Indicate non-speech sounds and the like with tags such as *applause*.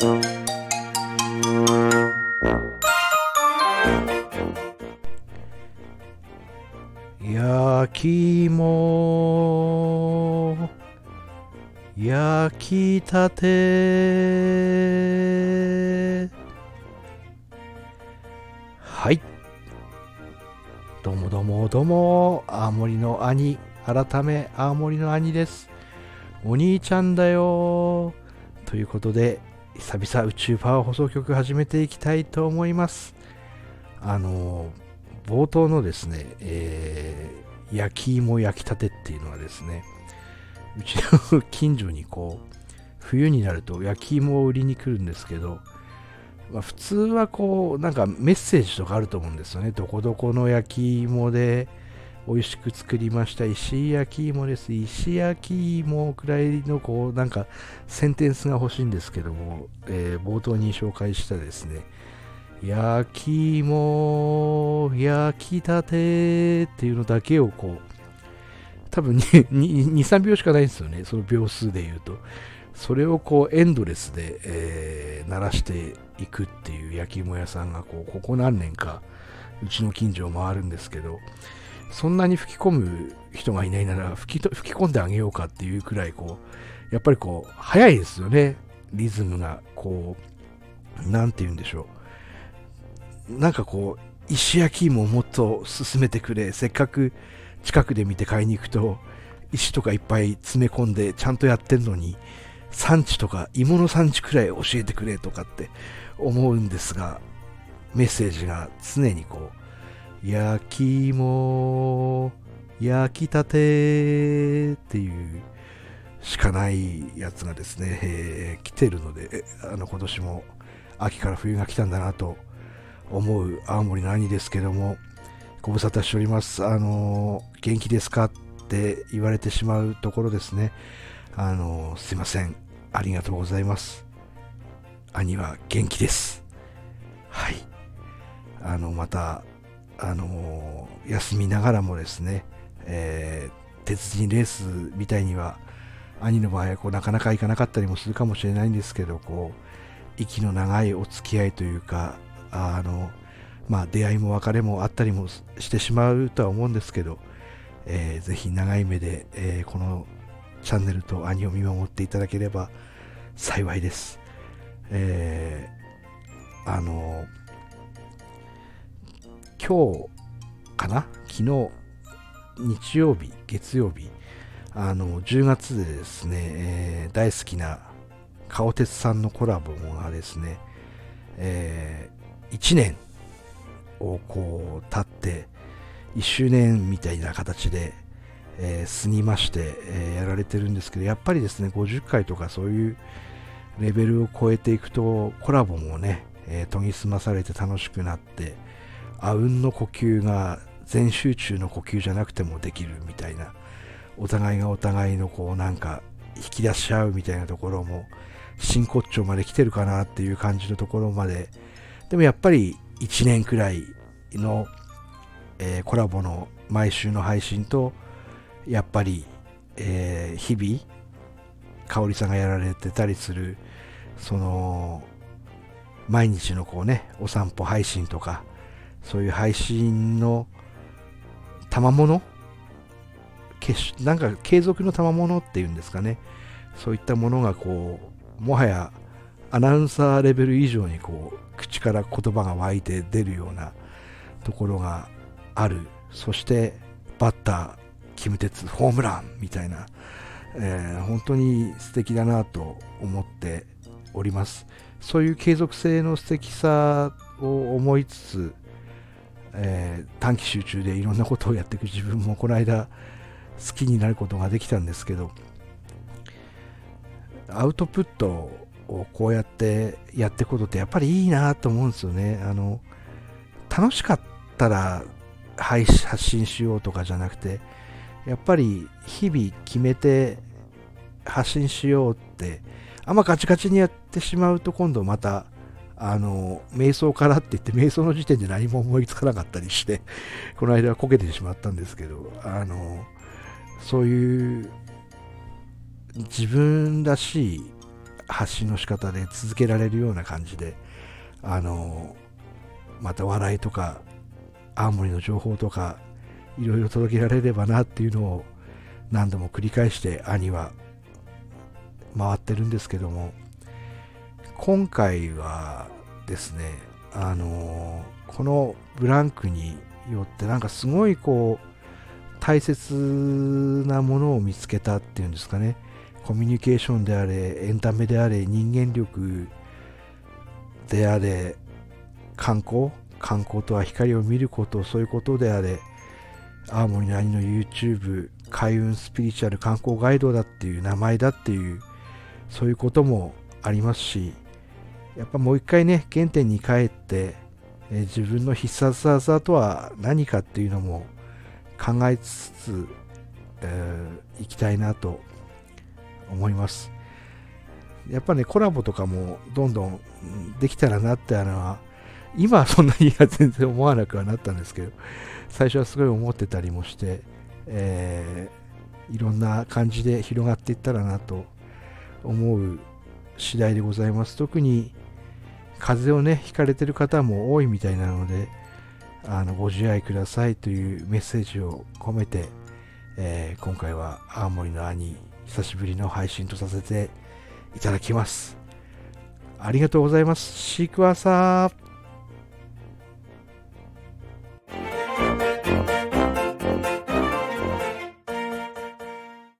焼き芋焼きたて。はい。どうもどうもどうも。青森の兄改め青森の兄です。お兄ちゃんだよ。ということで久々宇宙パワー放送局始めていきたいと思いますあの冒頭のですね、えー、焼き芋焼きたてっていうのはですね、うちの近所にこう、冬になると焼き芋を売りに来るんですけど、まあ、普通はこう、なんかメッセージとかあると思うんですよね。どこどこの焼き芋で美味しく作りました。石焼き芋です。石焼き芋くらいのこう、なんかセンテンスが欲しいんですけども、えー、冒頭に紹介したですね、焼き芋、焼きたてっていうのだけをこう、多分 *laughs* 2、3秒しかないんですよね、その秒数で言うと。それをこうエンドレスで、えー、鳴らしていくっていう焼き芋屋さんがこうここ何年かうちの近所を回るんですけどそんなに吹き込む人がいないなら吹きと吹き込んであげようかっていうくらいこうやっぱりこう早いですよね。リズムがこう何て言うんでしょう。なんかこう、石焼き芋をもっと進めてくれ、せっかく近くで見て買いに行くと、石とかいっぱい詰め込んでちゃんとやってんのに、産地とか芋の産地くらい教えてくれとかって思うんですが、メッセージが常にこう、焼き芋、焼きたてっていうしかないやつがですね、えー、来てるので、あの今年も秋から冬が来たんだなと思う青森の兄ですけども、ご無沙汰しております。あの元気ですかって言われてしまうところですね。あのすいません。ありがとうございます。兄は元気です。はい。あの、また、あの休みながらもですね、えー、鉄人レースみたいには、兄の場合はこうなかなか行かなかったりもするかもしれないんですけど、こう、息の長いお付き合いというか、あの、まあ、出会いも別れもあったりもしてしまうとは思うんですけど、えー、ぜひ長い目で、えー、このチャンネルと兄を見守っていただければ幸いです。えー、あの、今日かな？昨日、日曜日、月曜日、あの、10月でですね、えー、大好きな顔鉄さんのコラボがですね、え1年をこう経って1周年みたいな形で、えー、過ぎまして、えー、やられてるんですけどやっぱりですね50回とかそういうレベルを超えていくとコラボもね、え、研ぎ澄まされて楽しくなってあうんの呼吸が全集中の呼吸じゃなくてもできるみたいなお互いがお互いのこうなんか引き出し合うみたいなところも真骨頂まで来てるかなっていう感じのところまででもやっぱり1年くらいの、えー、コラボの毎週の配信と、やっぱり、えー、日々、香織さんがやられてたりする、その、毎日のこうね、お散歩配信とか、そういう配信の賜物？なんか継続の賜物っていうんですかね。そういったものがこう、もはやアナウンサーレベル以上にこう口から言葉が湧いて出るようなところがある。そしてバッターキムテツホームランみたいな、えー、本当に素敵だなと思っております。そういう継続性の素敵さを思いつつ、えー、短期集中でいろんなことをやっていく自分もこの間好きになることができたんですけどアウトプットをこうやってやっていくことってやっぱりいいなと思うんですよね。あの、楽しかったら発信しようとかじゃなくて、やっぱり日々決めて発信しようって、あんまガチガチにやってしまうと今度また、あの、瞑想からって言って、瞑想の時点で何も思いつかなかったりして、この間はこけてしまったんですけど、あの、そういう自分らしい発信の仕方で続けられるような感じであのまた笑いとか青森の情報とかいろいろ届けられればなっていうのを何度も繰り返して兄は回ってるんですけども今回はですね。あのこのブランクによってなんかすごいこう大切なものを見つけたっていうんですかね。コミュニケーションであれエンタメであれ人間力であれ観光観光とは光を見ることそういうことであれ青森の兄の YouTube 開運スピリチュアル観光ガイドだっていう名前だっていうそういうこともありますしやっぱもう一回ね原点に帰って、え自分の必殺技とは何かっていうのも考えつつ、えー、いきたいなと思います。やっぱねコラボとかもどんどんできたらなってあのは今はそんなには全然思わなくはなったんですけど最初はすごい思ってたりもして、えー、いろんな感じで広がっていったらなと思う次第でございます。特に風邪をねひかれてる方も多いみたいなのであのご自愛くださいというメッセージを込めて、えー、今回は青森の兄久しぶりの配信とさせていただきます。ありがとうございます。シークワーサー。